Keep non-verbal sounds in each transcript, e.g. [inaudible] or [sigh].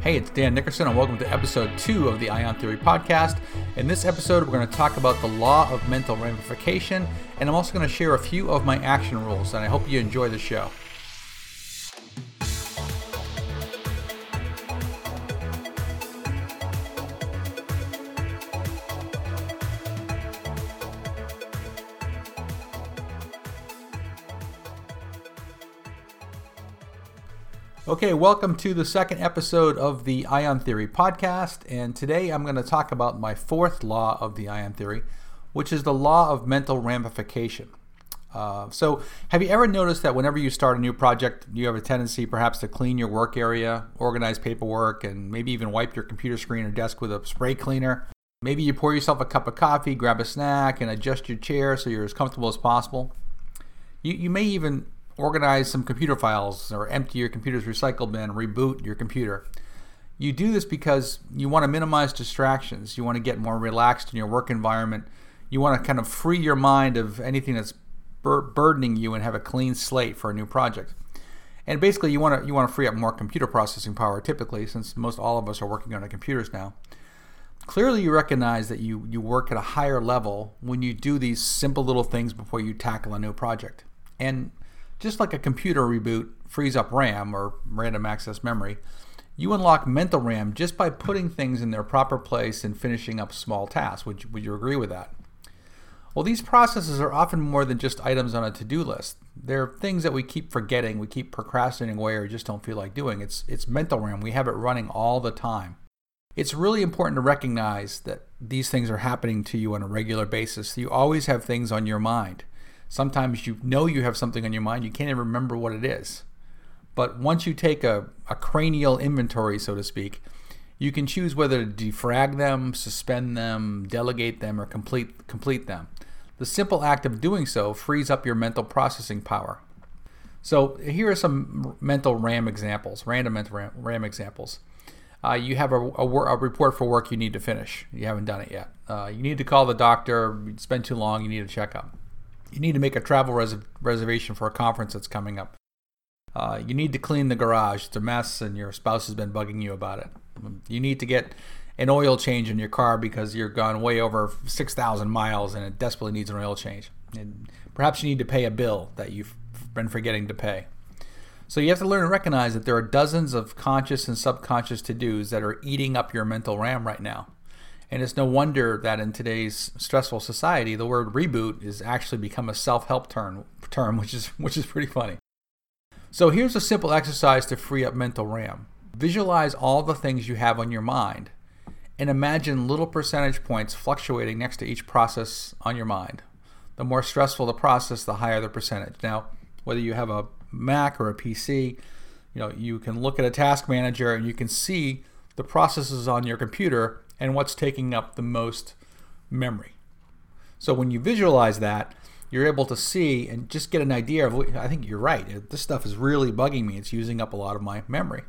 Hey, it's Dan Nickerson, and welcome to episode two of the Ion Theory podcast. In this episode, we're going to talk about the law of mental ramification, and I'm also going to share a few of my action rules, and I hope you enjoy the show. Okay, welcome to the second episode of the Ion Theory podcast. And today I'm going to talk about my fourth law of the Ion Theory, which is the law of mental ramification. Uh, so, have you ever noticed that whenever you start a new project, you have a tendency perhaps to clean your work area, organize paperwork, and maybe even wipe your computer screen or desk with a spray cleaner? Maybe you pour yourself a cup of coffee, grab a snack, and adjust your chair so you're as comfortable as possible. You, you may even organize some computer files or empty your computer's recycle bin, reboot your computer. You do this because you want to minimize distractions. You want to get more relaxed in your work environment. You want to kind of free your mind of anything that's bur- burdening you and have a clean slate for a new project. And basically, you want to you want to free up more computer processing power. Typically, since most all of us are working on our computers now, clearly you recognize that you you work at a higher level when you do these simple little things before you tackle a new project. And just like a computer reboot frees up RAM or random access memory, you unlock mental RAM just by putting things in their proper place and finishing up small tasks. Would you, would you agree with that? Well, these processes are often more than just items on a to do list. They're things that we keep forgetting, we keep procrastinating away, or just don't feel like doing. It's, it's mental RAM. We have it running all the time. It's really important to recognize that these things are happening to you on a regular basis. You always have things on your mind. Sometimes you know you have something on your mind, you can't even remember what it is. But once you take a, a cranial inventory, so to speak, you can choose whether to defrag them, suspend them, delegate them, or complete, complete them. The simple act of doing so frees up your mental processing power. So here are some mental RAM examples, random mental RAM, RAM examples. Uh, you have a, a, a, report for work you need to finish. You haven't done it yet. Uh, you need to call the doctor. It's been too long. You need a checkup. You need to make a travel res- reservation for a conference that's coming up. Uh, you need to clean the garage. It's a mess, and your spouse has been bugging you about it. You need to get an oil change in your car because you're gone way over 6,000 miles and it desperately needs an oil change. And perhaps you need to pay a bill that you've been forgetting to pay. So you have to learn to recognize that there are dozens of conscious and subconscious to dos that are eating up your mental RAM right now. And it's no wonder that in today's stressful society, the word reboot has actually become a self-help term, term which is which is pretty funny. So here's a simple exercise to free up mental RAM. Visualize all the things you have on your mind and imagine little percentage points fluctuating next to each process on your mind. The more stressful the process, the higher the percentage. Now, whether you have a Mac or a PC, you know, you can look at a task manager and you can see the processes on your computer and what's taking up the most memory. So when you visualize that, you're able to see and just get an idea of what, I think you're right. This stuff is really bugging me. It's using up a lot of my memory.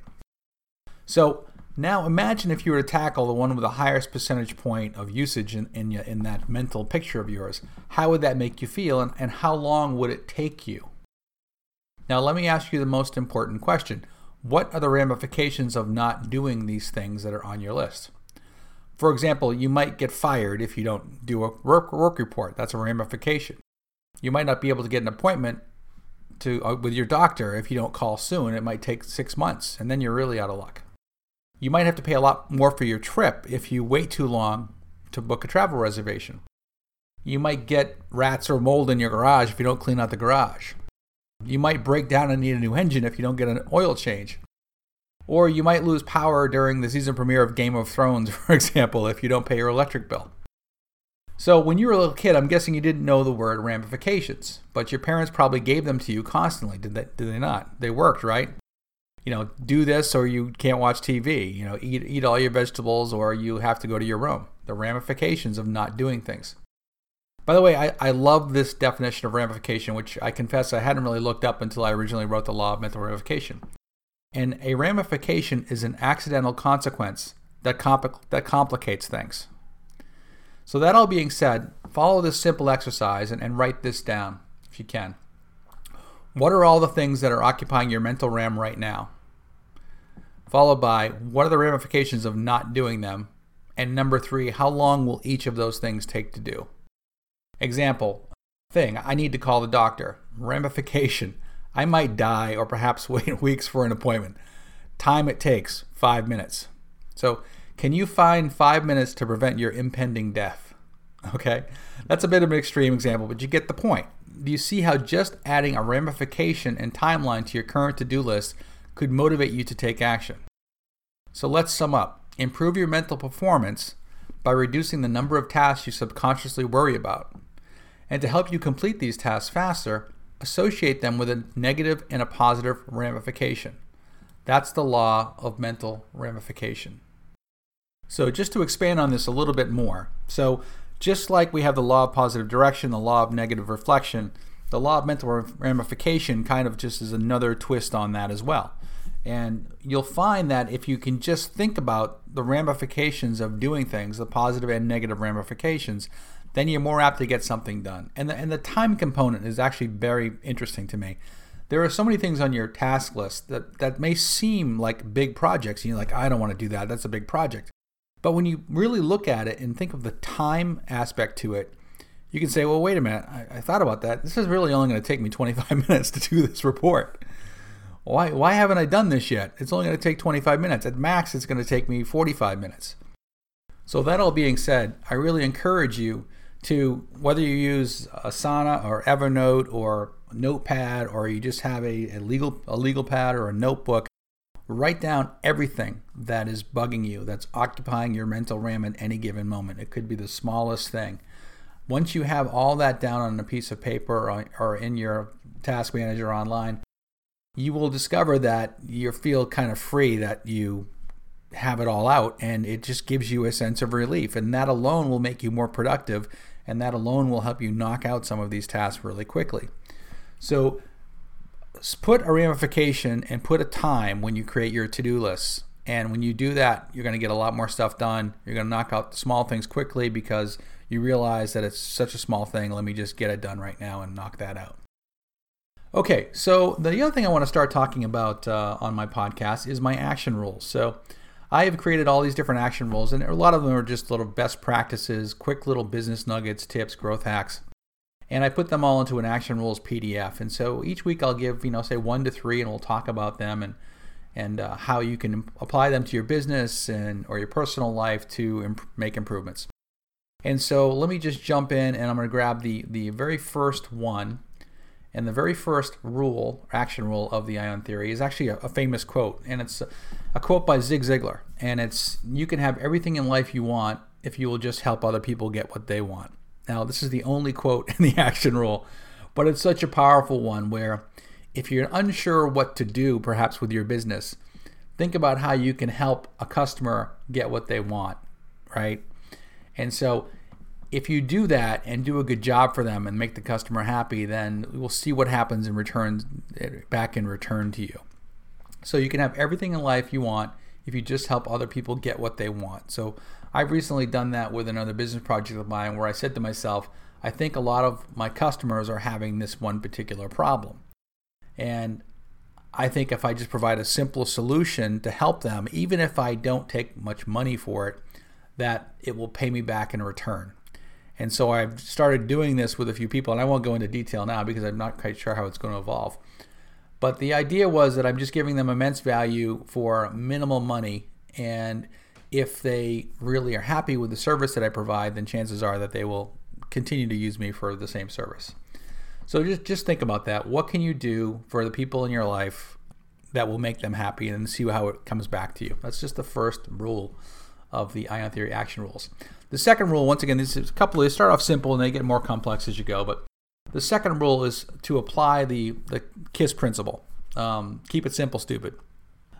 So now imagine if you were to tackle the one with the highest percentage point of usage in, in, in that mental picture of yours. How would that make you feel and, and how long would it take you? Now, let me ask you the most important question What are the ramifications of not doing these things that are on your list? For example, you might get fired if you don't do a work, work report. That's a ramification. You might not be able to get an appointment to uh, with your doctor if you don't call soon. It might take six months, and then you're really out of luck. You might have to pay a lot more for your trip if you wait too long to book a travel reservation. You might get rats or mold in your garage if you don't clean out the garage. You might break down and need a new engine if you don't get an oil change. Or you might lose power during the season premiere of Game of Thrones, [laughs] for example, if you don't pay your electric bill. So, when you were a little kid, I'm guessing you didn't know the word ramifications, but your parents probably gave them to you constantly, did they, did they not? They worked, right? You know, do this or you can't watch TV. You know, eat, eat all your vegetables or you have to go to your room. The ramifications of not doing things. By the way, I, I love this definition of ramification, which I confess I hadn't really looked up until I originally wrote the law of mental ramification. And a ramification is an accidental consequence that, compl- that complicates things. So, that all being said, follow this simple exercise and, and write this down if you can. What are all the things that are occupying your mental RAM right now? followed by what are the ramifications of not doing them, and number three, how long will each of those things take to do? Example thing, I need to call the doctor. Ramification, I might die or perhaps [laughs] wait weeks for an appointment. Time it takes, five minutes. So, can you find five minutes to prevent your impending death? [laughs] Okay, that's a bit of an extreme example, but you get the point. Do you see how just adding a ramification and timeline to your current to do list could motivate you to take action? So let's sum up. Improve your mental performance by reducing the number of tasks you subconsciously worry about. And to help you complete these tasks faster, associate them with a negative and a positive ramification. That's the law of mental ramification. So, just to expand on this a little bit more. So, just like we have the law of positive direction, the law of negative reflection, the law of mental ramification kind of just is another twist on that as well. And you'll find that if you can just think about the ramifications of doing things, the positive and negative ramifications, then you're more apt to get something done. And the, and the time component is actually very interesting to me. There are so many things on your task list that, that may seem like big projects. You're like, I don't want to do that. That's a big project. But when you really look at it and think of the time aspect to it, you can say, well, wait a minute, I, I thought about that. This is really only going to take me 25 [laughs] minutes to do this report. Why, why haven't I done this yet? It's only going to take 25 minutes. At max, it's going to take me 45 minutes. So, that all being said, I really encourage you to, whether you use Asana or Evernote or Notepad, or you just have a, a, legal, a legal pad or a notebook, Write down everything that is bugging you, that's occupying your mental RAM at any given moment. It could be the smallest thing. Once you have all that down on a piece of paper or, or in your task manager online, you will discover that you feel kind of free that you have it all out and it just gives you a sense of relief and that alone will make you more productive and that alone will help you knock out some of these tasks really quickly. So put a ramification and put a time when you create your to-do lists. And when you do that, you're going to get a lot more stuff done. You're going to knock out small things quickly because you realize that it's such a small thing. Let me just get it done right now and knock that out. Okay, so the other thing I want to start talking about uh, on my podcast is my action rules. So I have created all these different action rules, and a lot of them are just little best practices, quick little business nuggets, tips, growth hacks and I put them all into an action rules PDF. And so each week I'll give, you know, say one to three, and we'll talk about them and and uh, how you can apply them to your business and or your personal life to imp- make improvements. And so let me just jump in, and I'm going to grab the the very first one. And the very first rule, action rule of the Ion Theory, is actually a, a famous quote, and it's a, a quote by Zig Ziglar. And it's, "You can have everything in life you want if you will just help other people get what they want." Now, this is the only quote in the [laughs] action rule, but it's such a powerful one where if you're unsure what to do, perhaps with your business, think about how you can help a customer get what they want, right? And so, if you do that and do a good job for them and make the customer happy, then we'll see what happens in return, back in return to you. So, you can have everything in life you want if you just help other people get what they want. So, I've recently done that with another business project of mine where I said to myself, I think a lot of my customers are having this one particular problem. And I think if I just provide a simple solution to help them, even if I don't take much money for it, that it will pay me back in return. And so I've started doing this with a few people, and I won't go into detail now because I'm not quite sure how it's going to evolve. But the idea was that I'm just giving them immense value for minimal money and if they really are happy with the service that I provide, then chances are that they will continue to use me for the same service. So just just think about that. What can you do for the people in your life that will make them happy and see how it comes back to you? That's just the first rule of the Ion Theory action rules. The second rule, once again, this is a couple. They start off simple and they get more complex as you go. But the second rule is to apply the the KISS principle. Um, keep it simple, stupid.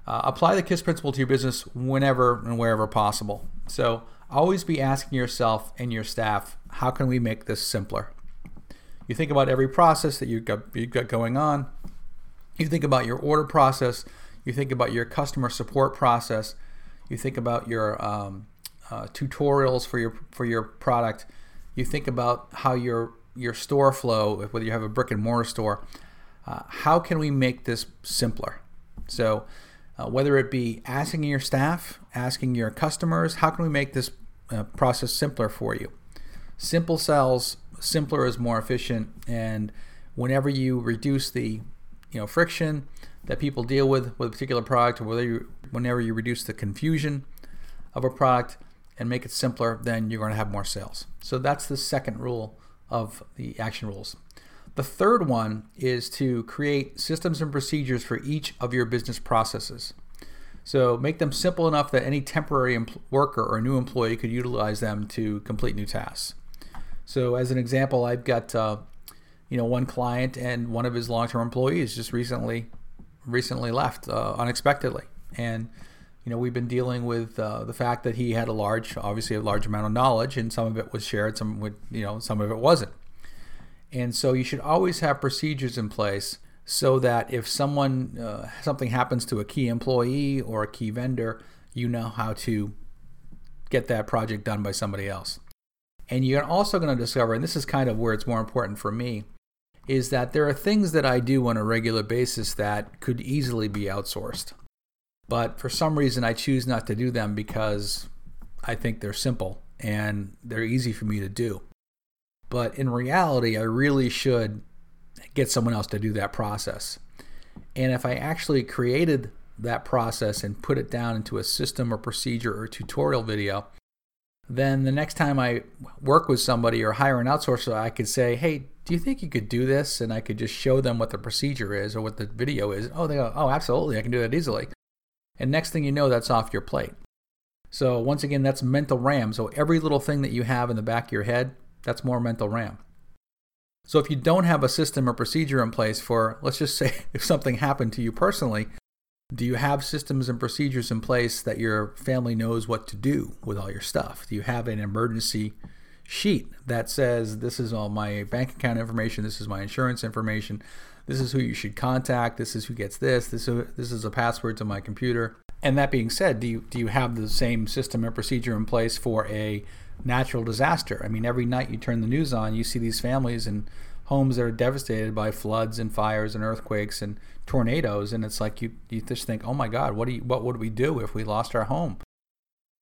Uh, apply the KISS principle to your business whenever and wherever possible. So always be asking yourself and your staff, how can we make this simpler? You think about every process that you've got, you've got going on. You think about your order process. You think about your customer support process. You think about your um, uh, tutorials for your for your product. You think about how your your store flow, whether you have a brick and mortar store. Uh, how can we make this simpler? So uh, whether it be asking your staff, asking your customers, how can we make this uh, process simpler for you? Simple sells, simpler is more efficient, and whenever you reduce the you know friction that people deal with with a particular product, or whether you, whenever you reduce the confusion of a product and make it simpler, then you're going to have more sales. So that's the second rule of the action rules. The third one is to create systems and procedures for each of your business processes. So make them simple enough that any temporary worker or new employee could utilize them to complete new tasks. So as an example, I've got uh, you know one client and one of his long-term employees just recently recently left uh, unexpectedly, and you know we've been dealing with uh, the fact that he had a large, obviously a large amount of knowledge, and some of it was shared, some would you know some of it wasn't. And so you should always have procedures in place so that if someone uh, something happens to a key employee or a key vendor, you know how to get that project done by somebody else. And you're also going to discover, and this is kind of where it's more important for me, is that there are things that I do on a regular basis that could easily be outsourced. But for some reason, I choose not to do them because I think they're simple and they're easy for me to do. But in reality, I really should get someone else to do that process. And if I actually created that process and put it down into a system or procedure or tutorial video, then the next time I work with somebody or hire an outsourcer, I could say, hey, do you think you could do this? And I could just show them what the procedure is or what the video is. Oh, they go, oh, absolutely, I can do that easily. And next thing you know, that's off your plate. So, once again, that's mental RAM. So, every little thing that you have in the back of your head, that's more mental RAM. So if you don't have a system or procedure in place for, let's just say, [laughs] if something happened to you personally, do you have systems and procedures in place that your family knows what to do with all your stuff? Do you have an emergency sheet that says this is all my bank account information, this is my insurance information, this is who you should contact, this is who gets this, this is, this is a password to my computer. And that being said, do you do you have the same system and procedure in place for a natural disaster. I mean, every night you turn the news on, you see these families and homes that are devastated by floods and fires and earthquakes and tornadoes, and it's like you you just think, oh my God, what do you, what would we do if we lost our home?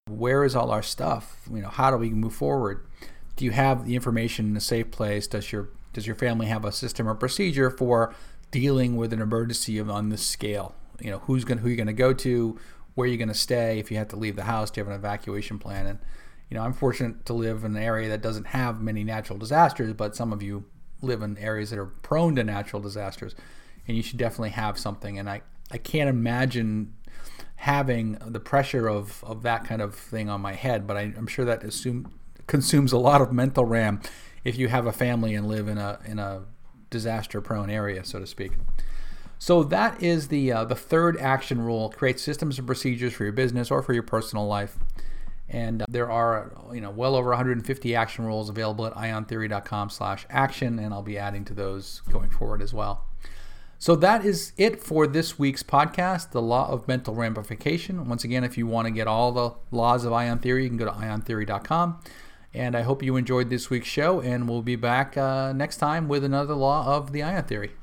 Where is all our stuff? You know, how do we move forward? Do you have the information in a safe place? Does your does your family have a system or procedure for dealing with an emergency on this scale? You know, who's going who you're to go to, where are you're going to stay if you have to leave the house. Do you have an evacuation plan? And you know, I'm fortunate to live in an area that doesn't have many natural disasters, but some of you live in areas that are prone to natural disasters, and you should definitely have something. And I, I can't imagine having the pressure of, of that kind of thing on my head, but I, am sure that assume, consumes a lot of mental RAM if you have a family and live in a in a disaster prone area, so to speak. So that is the uh, the third action rule: create systems and procedures for your business or for your personal life. And uh, there are, you know, well over 150 action rules available at iontheory.com/action, and I'll be adding to those going forward as well. So that is it for this week's podcast, The Law of Mental Ramification. Once again, if you want to get all the laws of Ion Theory, you can go to iontheory.com. And I hope you enjoyed this week's show, and we'll be back uh, next time with another law of the Ion Theory.